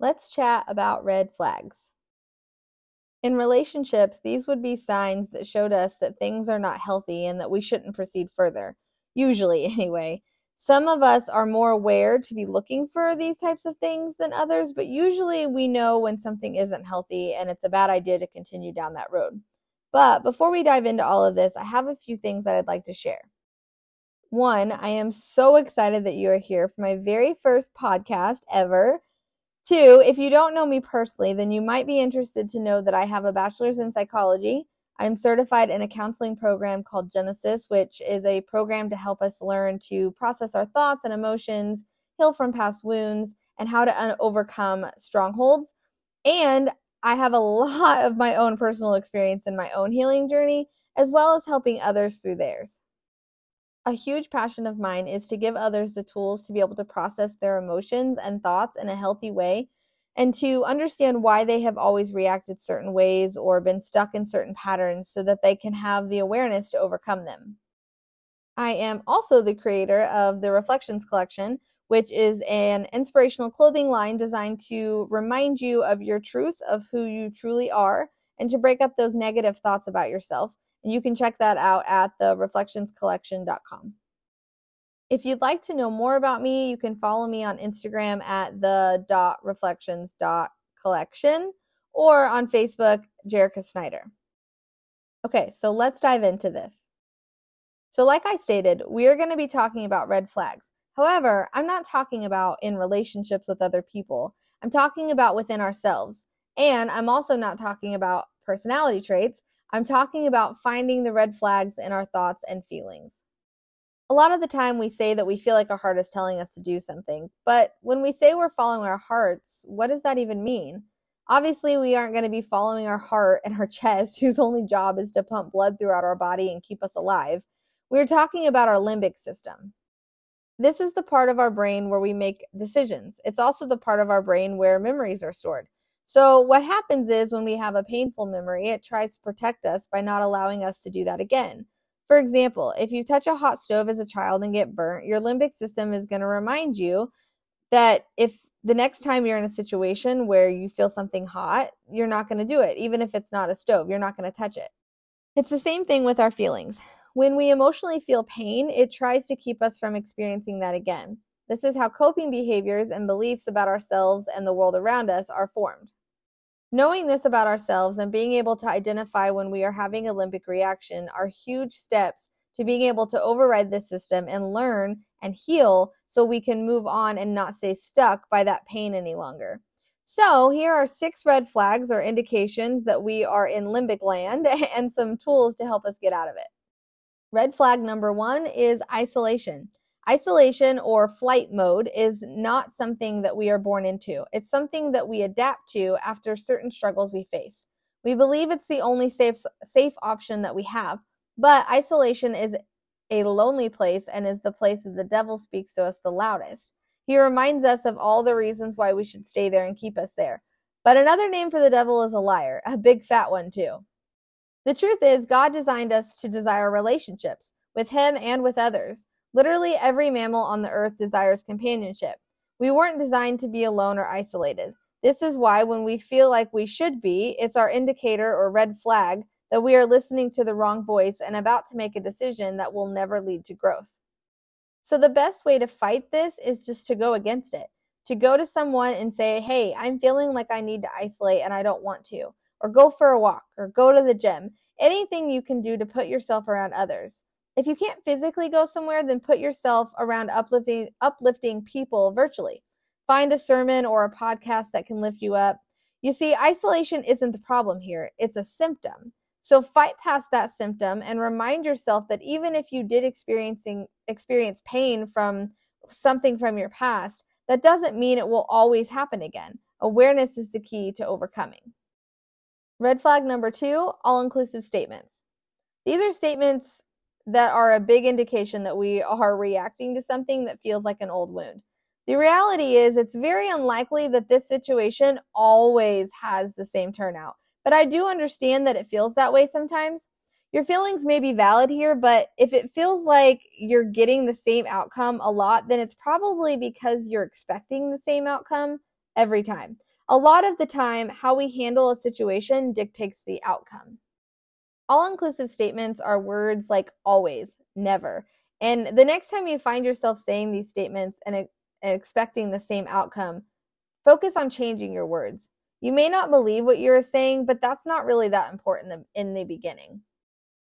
Let's chat about red flags. In relationships, these would be signs that showed us that things are not healthy and that we shouldn't proceed further. Usually, anyway. Some of us are more aware to be looking for these types of things than others, but usually we know when something isn't healthy and it's a bad idea to continue down that road. But before we dive into all of this, I have a few things that I'd like to share. One, I am so excited that you are here for my very first podcast ever. Two, if you don't know me personally, then you might be interested to know that I have a bachelor's in psychology. I'm certified in a counseling program called Genesis, which is a program to help us learn to process our thoughts and emotions, heal from past wounds, and how to un- overcome strongholds. And I have a lot of my own personal experience in my own healing journey, as well as helping others through theirs. A huge passion of mine is to give others the tools to be able to process their emotions and thoughts in a healthy way and to understand why they have always reacted certain ways or been stuck in certain patterns so that they can have the awareness to overcome them. I am also the creator of the Reflections Collection, which is an inspirational clothing line designed to remind you of your truth of who you truly are and to break up those negative thoughts about yourself you can check that out at the reflectionscollection.com. If you'd like to know more about me, you can follow me on Instagram at the dot reflections dot collection or on Facebook, Jerica Snyder. Okay, so let's dive into this. So, like I stated, we are going to be talking about red flags. However, I'm not talking about in relationships with other people. I'm talking about within ourselves. And I'm also not talking about personality traits. I'm talking about finding the red flags in our thoughts and feelings. A lot of the time, we say that we feel like our heart is telling us to do something, but when we say we're following our hearts, what does that even mean? Obviously, we aren't going to be following our heart and our chest, whose only job is to pump blood throughout our body and keep us alive. We're talking about our limbic system. This is the part of our brain where we make decisions. It's also the part of our brain where memories are stored. So, what happens is when we have a painful memory, it tries to protect us by not allowing us to do that again. For example, if you touch a hot stove as a child and get burnt, your limbic system is going to remind you that if the next time you're in a situation where you feel something hot, you're not going to do it. Even if it's not a stove, you're not going to touch it. It's the same thing with our feelings. When we emotionally feel pain, it tries to keep us from experiencing that again. This is how coping behaviors and beliefs about ourselves and the world around us are formed. Knowing this about ourselves and being able to identify when we are having a limbic reaction are huge steps to being able to override this system and learn and heal so we can move on and not stay stuck by that pain any longer. So, here are six red flags or indications that we are in limbic land and some tools to help us get out of it. Red flag number one is isolation. Isolation or flight mode is not something that we are born into. It's something that we adapt to after certain struggles we face. We believe it's the only safe safe option that we have, but isolation is a lonely place and is the place that the devil speaks to us the loudest. He reminds us of all the reasons why we should stay there and keep us there. But another name for the devil is a liar, a big fat one too. The truth is, God designed us to desire relationships with Him and with others. Literally every mammal on the earth desires companionship. We weren't designed to be alone or isolated. This is why when we feel like we should be, it's our indicator or red flag that we are listening to the wrong voice and about to make a decision that will never lead to growth. So the best way to fight this is just to go against it. To go to someone and say, "Hey, I'm feeling like I need to isolate and I don't want to." Or go for a walk or go to the gym. Anything you can do to put yourself around others. If you can't physically go somewhere, then put yourself around uplifting uplifting people virtually. Find a sermon or a podcast that can lift you up. You see, isolation isn't the problem here, it's a symptom. So fight past that symptom and remind yourself that even if you did experiencing experience pain from something from your past, that doesn't mean it will always happen again. Awareness is the key to overcoming. Red flag number 2, all-inclusive statements. These are statements that are a big indication that we are reacting to something that feels like an old wound. The reality is, it's very unlikely that this situation always has the same turnout. But I do understand that it feels that way sometimes. Your feelings may be valid here, but if it feels like you're getting the same outcome a lot, then it's probably because you're expecting the same outcome every time. A lot of the time, how we handle a situation dictates the outcome. All inclusive statements are words like always, never. And the next time you find yourself saying these statements and, expecting the same outcome, focus on changing your words. You may not believe what you're saying, but that's not really that important in the beginning.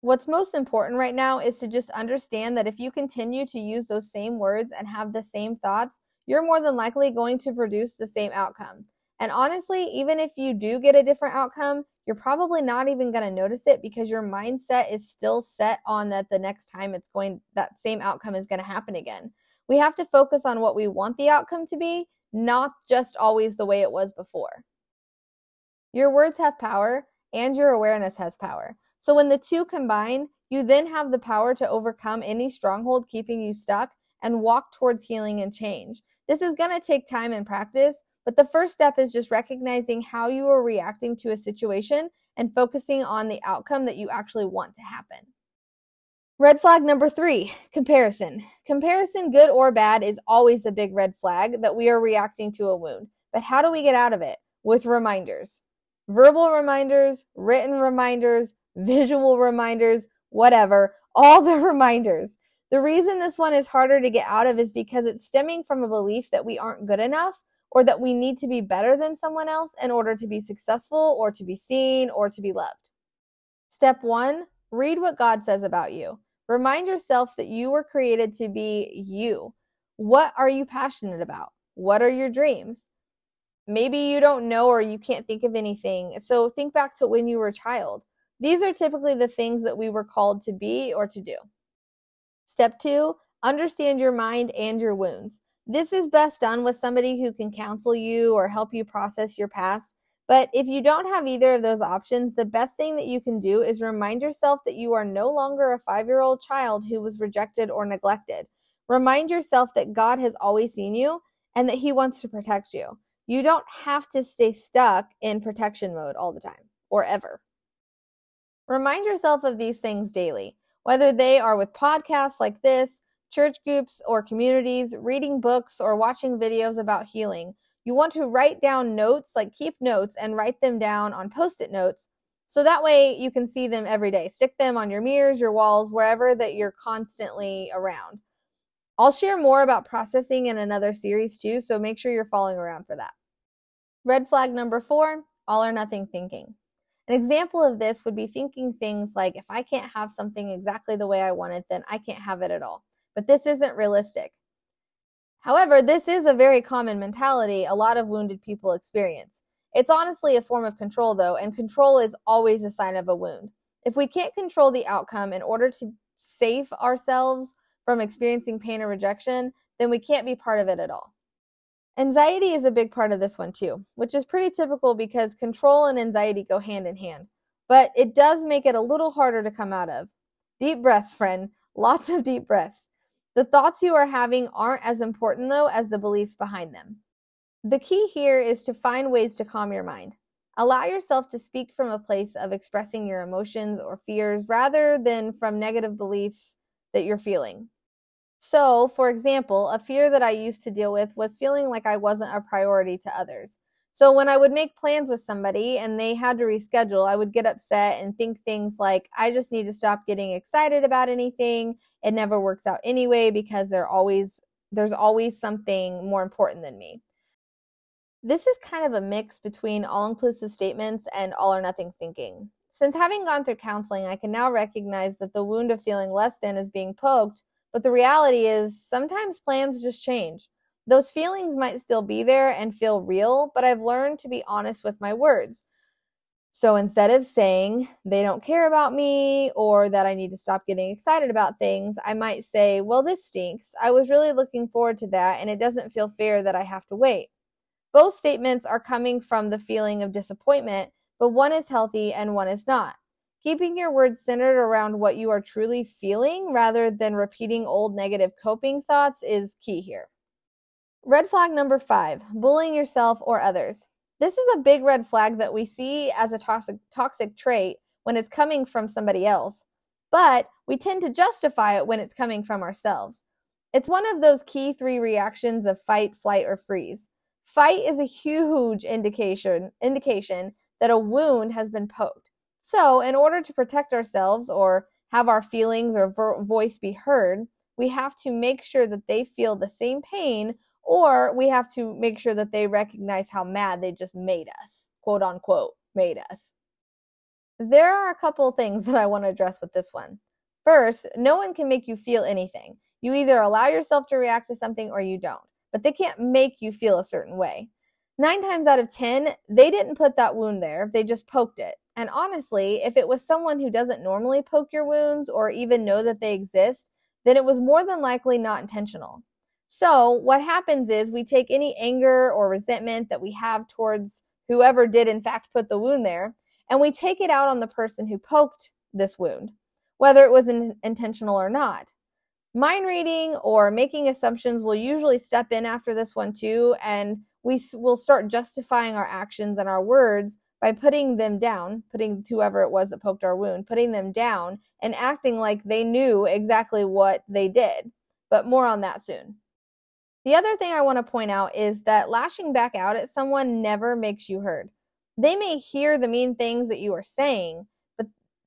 What's most important right now is to just understand that if you continue to use those same words and have the same thoughts, you're more than likely going to produce the same outcome. And honestly, even if you do get a different outcome, you're probably not even going to notice it because your mindset is still set on that the next time it's going that same outcome is going to happen again. We have to focus on what we want the outcome to be, not just always the way it was before. Your words have power and your awareness has power. So when the two combine, you then have the power to overcome any stronghold keeping you stuck and walk towards healing and change. This is going to take time and practice, but the first step is just recognizing how you are reacting to a situation and focusing on the outcome that you actually want to happen. Red flag number three comparison. Comparison, good or bad, is always a big red flag that we are reacting to a wound. But how do we get out of it? With reminders verbal reminders, written reminders, visual reminders, whatever, all the reminders. The reason this one is harder to get out of is because it's stemming from a belief that we aren't good enough or that we need to be better than someone else in order to be successful or to be seen or to be loved. Step one, read what God says about you. Remind yourself that you were created to be you. What are you passionate about? What are your dreams? Maybe you don't know or you can't think of anything. So think back to when you were a child. These are typically the things that we were called to be or to do. Step two, understand your mind and your wounds. This is best done with somebody who can counsel you or help you process your past. But if you don't have either of those options, the best thing that you can do is remind yourself that you are no longer a five year old child who was rejected or neglected. Remind yourself that God has always seen you and that He wants to protect you. You don't have to stay stuck in protection mode all the time or ever. Remind yourself of these things daily, whether they are with podcasts like this church groups or communities, reading books, or watching videos about healing. You want to write down notes, like keep notes and write them down on post it notes. So that way you can see them every day. Stick them on your mirrors, your walls, wherever that you're constantly around. I'll share more about processing in another series too, so make sure you're following around for that. Red flag number four all or nothing thinking. An example of this would be thinking things like if I can't have something exactly the way I want it, then I can't have it at all but this isn't realistic. However, this is a very common mentality a lot of wounded people experience. It's honestly a form of control, though, and control is always a sign of a wound. If we can't control the outcome in order to save ourselves from experiencing pain or rejection, then we can't be part of it at all. Anxiety is a big part of this one, too, which is pretty typical because control and anxiety go hand in hand. But it does make it a little harder to come out of. Deep breaths, friend. Lots of deep breaths. The thoughts you are having aren't as important, though, as the beliefs behind them. The key here is to find ways to calm your mind. Allow yourself to speak from a place of expressing your emotions or fears rather than from negative beliefs that you're feeling. So, for example, a fear that I used to deal with was feeling like I wasn't a priority to others. So, when I would make plans with somebody and they had to reschedule, I would get upset and think things like, I just need to stop getting excited about anything it never works out anyway because there always there's always something more important than me. This is kind of a mix between all-inclusive statements and all or nothing thinking. Since having gone through counseling, I can now recognize that the wound of feeling less than is being poked, but the reality is sometimes plans just change. Those feelings might still be there and feel real, but I've learned to be honest with my words. So instead of saying they don't care about me or that I need to stop getting excited about things, I might say, well, this stinks. I was really looking forward to that, and it doesn't feel fair that I have to wait. Both statements are coming from the feeling of disappointment, but one is healthy and one is not. Keeping your words centered around what you are truly feeling rather than repeating old negative coping thoughts is key here. Red flag number five bullying yourself or others. This is a big red flag that we see as a toxic, toxic trait when it's coming from somebody else, but we tend to justify it when it's coming from ourselves. It's one of those key three reactions of fight, flight, or freeze. Fight is a huge indication indication that a wound has been poked. So, in order to protect ourselves or have our feelings or vo- voice be heard, we have to make sure that they feel the same pain or we have to make sure that they recognize how mad they just made us, quote unquote, made us. There are a couple things that I want to address with this one. First, no one can make you feel anything. You either allow yourself to react to something or you don't, but they can't make you feel a certain way. Nine times out of 10, they didn't put that wound there, they just poked it. And honestly, if it was someone who doesn't normally poke your wounds or even know that they exist, then it was more than likely not intentional. So, what happens is we take any anger or resentment that we have towards whoever did, in fact, put the wound there, and we take it out on the person who poked this wound, whether it was in- intentional or not. Mind reading or making assumptions will usually step in after this one too, and we will start justifying our actions and our words by putting them down, putting whoever it was that poked our wound, putting them down and acting like they knew exactly what they did. But more on that soon. The other thing I want to point out is that lashing back out at someone never makes you heard. They may hear the mean things that you are saying, but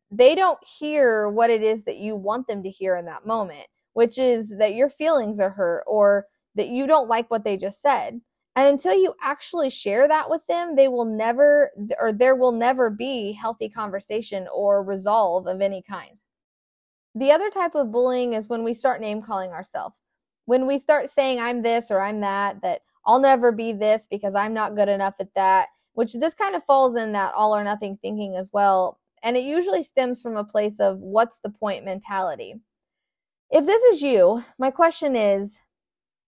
they don't hear what it is that you want them to hear in that moment, which is that your feelings are hurt or that you don't like what they just said. And until you actually share that with them, they will never, or there will never be healthy conversation or resolve of any kind. The other type of bullying is when we start name calling ourselves when we start saying I'm this or I'm that, that I'll never be this because I'm not good enough at that, which this kind of falls in that all or nothing thinking as well. And it usually stems from a place of what's the point mentality. If this is you, my question is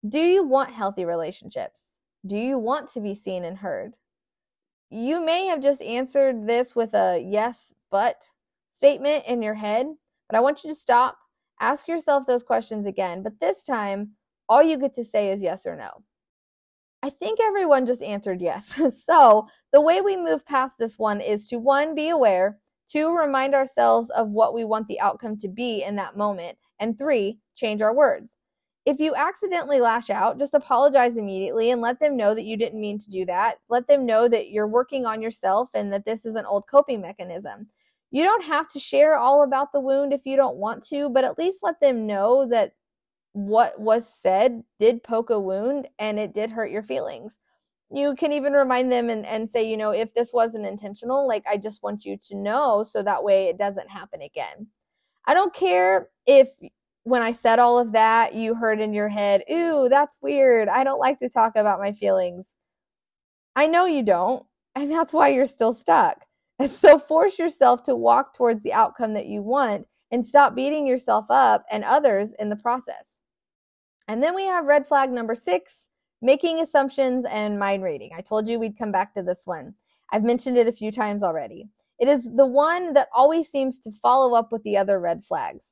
do you want healthy relationships? Do you want to be seen and heard? You may have just answered this with a yes, but statement in your head, but I want you to stop Ask yourself those questions again, but this time, all you get to say is yes or no. I think everyone just answered yes. so, the way we move past this one is to one, be aware, two, remind ourselves of what we want the outcome to be in that moment, and three, change our words. If you accidentally lash out, just apologize immediately and let them know that you didn't mean to do that. Let them know that you're working on yourself and that this is an old coping mechanism. You don't have to share all about the wound if you don't want to, but at least let them know that what was said did poke a wound and it did hurt your feelings. You can even remind them and, and say, you know, if this wasn't intentional, like I just want you to know so that way it doesn't happen again. I don't care if when I said all of that, you heard in your head, ooh, that's weird. I don't like to talk about my feelings. I know you don't, and that's why you're still stuck. And so force yourself to walk towards the outcome that you want and stop beating yourself up and others in the process. And then we have red flag number six making assumptions and mind reading. I told you we'd come back to this one. I've mentioned it a few times already. It is the one that always seems to follow up with the other red flags.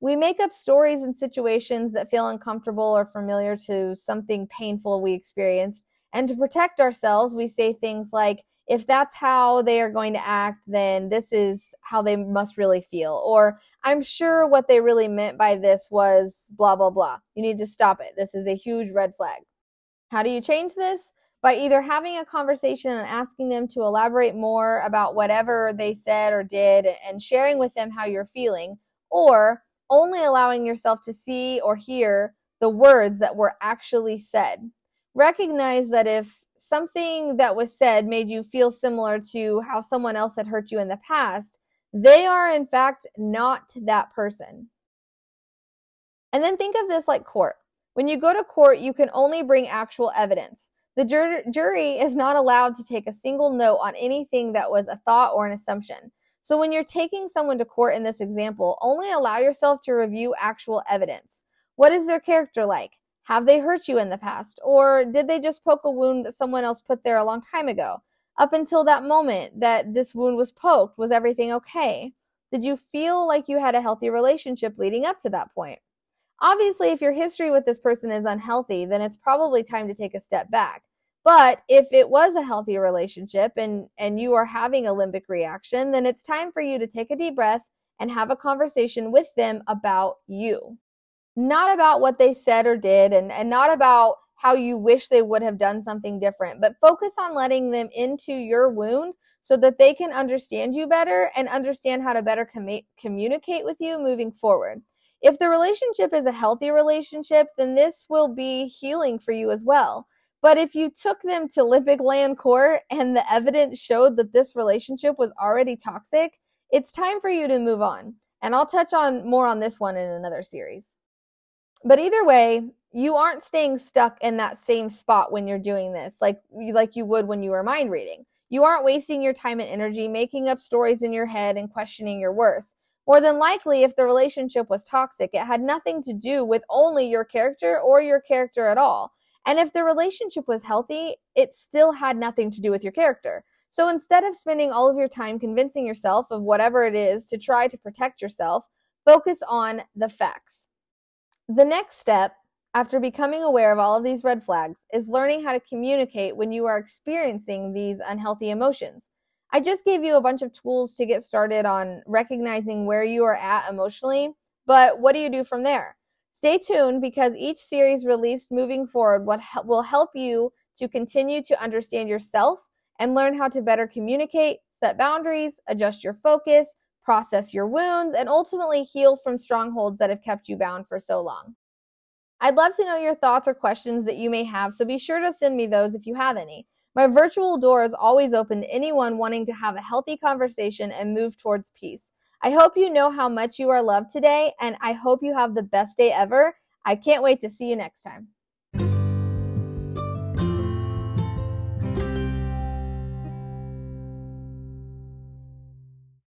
We make up stories and situations that feel uncomfortable or familiar to something painful we experienced. And to protect ourselves, we say things like, if that's how they are going to act, then this is how they must really feel. Or I'm sure what they really meant by this was blah, blah, blah. You need to stop it. This is a huge red flag. How do you change this? By either having a conversation and asking them to elaborate more about whatever they said or did and sharing with them how you're feeling, or only allowing yourself to see or hear the words that were actually said. Recognize that if something that was said made you feel similar to how someone else had hurt you in the past, they are in fact not that person. And then think of this like court. When you go to court, you can only bring actual evidence. The jur- jury is not allowed to take a single note on anything that was a thought or an assumption. So when you're taking someone to court in this example, only allow yourself to review actual evidence. What is their character like? Have they hurt you in the past? Or did they just poke a wound that someone else put there a long time ago? Up until that moment that this wound was poked, was everything okay? Did you feel like you had a healthy relationship leading up to that point? Obviously, if your history with this person is unhealthy, then it's probably time to take a step back. But if it was a healthy relationship and, and you are having a limbic reaction, then it's time for you to take a deep breath and have a conversation with them about you not about what they said or did and, and not about how you wish they would have done something different, but focus on letting them into your wound so that they can understand you better and understand how to better com- communicate with you moving forward. If the relationship is a healthy relationship, then this will be healing for you as well. But if you took them to Limbic Land Court and the evidence showed that this relationship was already toxic, it's time for you to move on. And I'll touch on more on this one in another series. But either way, you aren't staying stuck in that same spot when you're doing this, like like you would when you were mind reading. You aren't wasting your time and energy making up stories in your head and questioning your worth. More than likely, if the relationship was toxic, it had nothing to do with only your character or your character at all. And if the relationship was healthy, it still had nothing to do with your character. So instead of spending all of your time convincing yourself of whatever it is to try to protect yourself, focus on the facts. The next step, after becoming aware of all of these red flags, is learning how to communicate when you are experiencing these unhealthy emotions. I just gave you a bunch of tools to get started on recognizing where you are at emotionally, but what do you do from there? Stay tuned because each series released moving forward will help you to continue to understand yourself and learn how to better communicate, set boundaries, adjust your focus, process your wounds, and ultimately heal from strongholds that have kept you bound for so long. I'd love to know your thoughts or questions that you may have, so be sure to send me those if you have any. My virtual door is always open to anyone wanting to have a healthy conversation and move towards peace. I hope you know how much you are loved today, and I hope you have the best day ever. I can't wait to see you next time.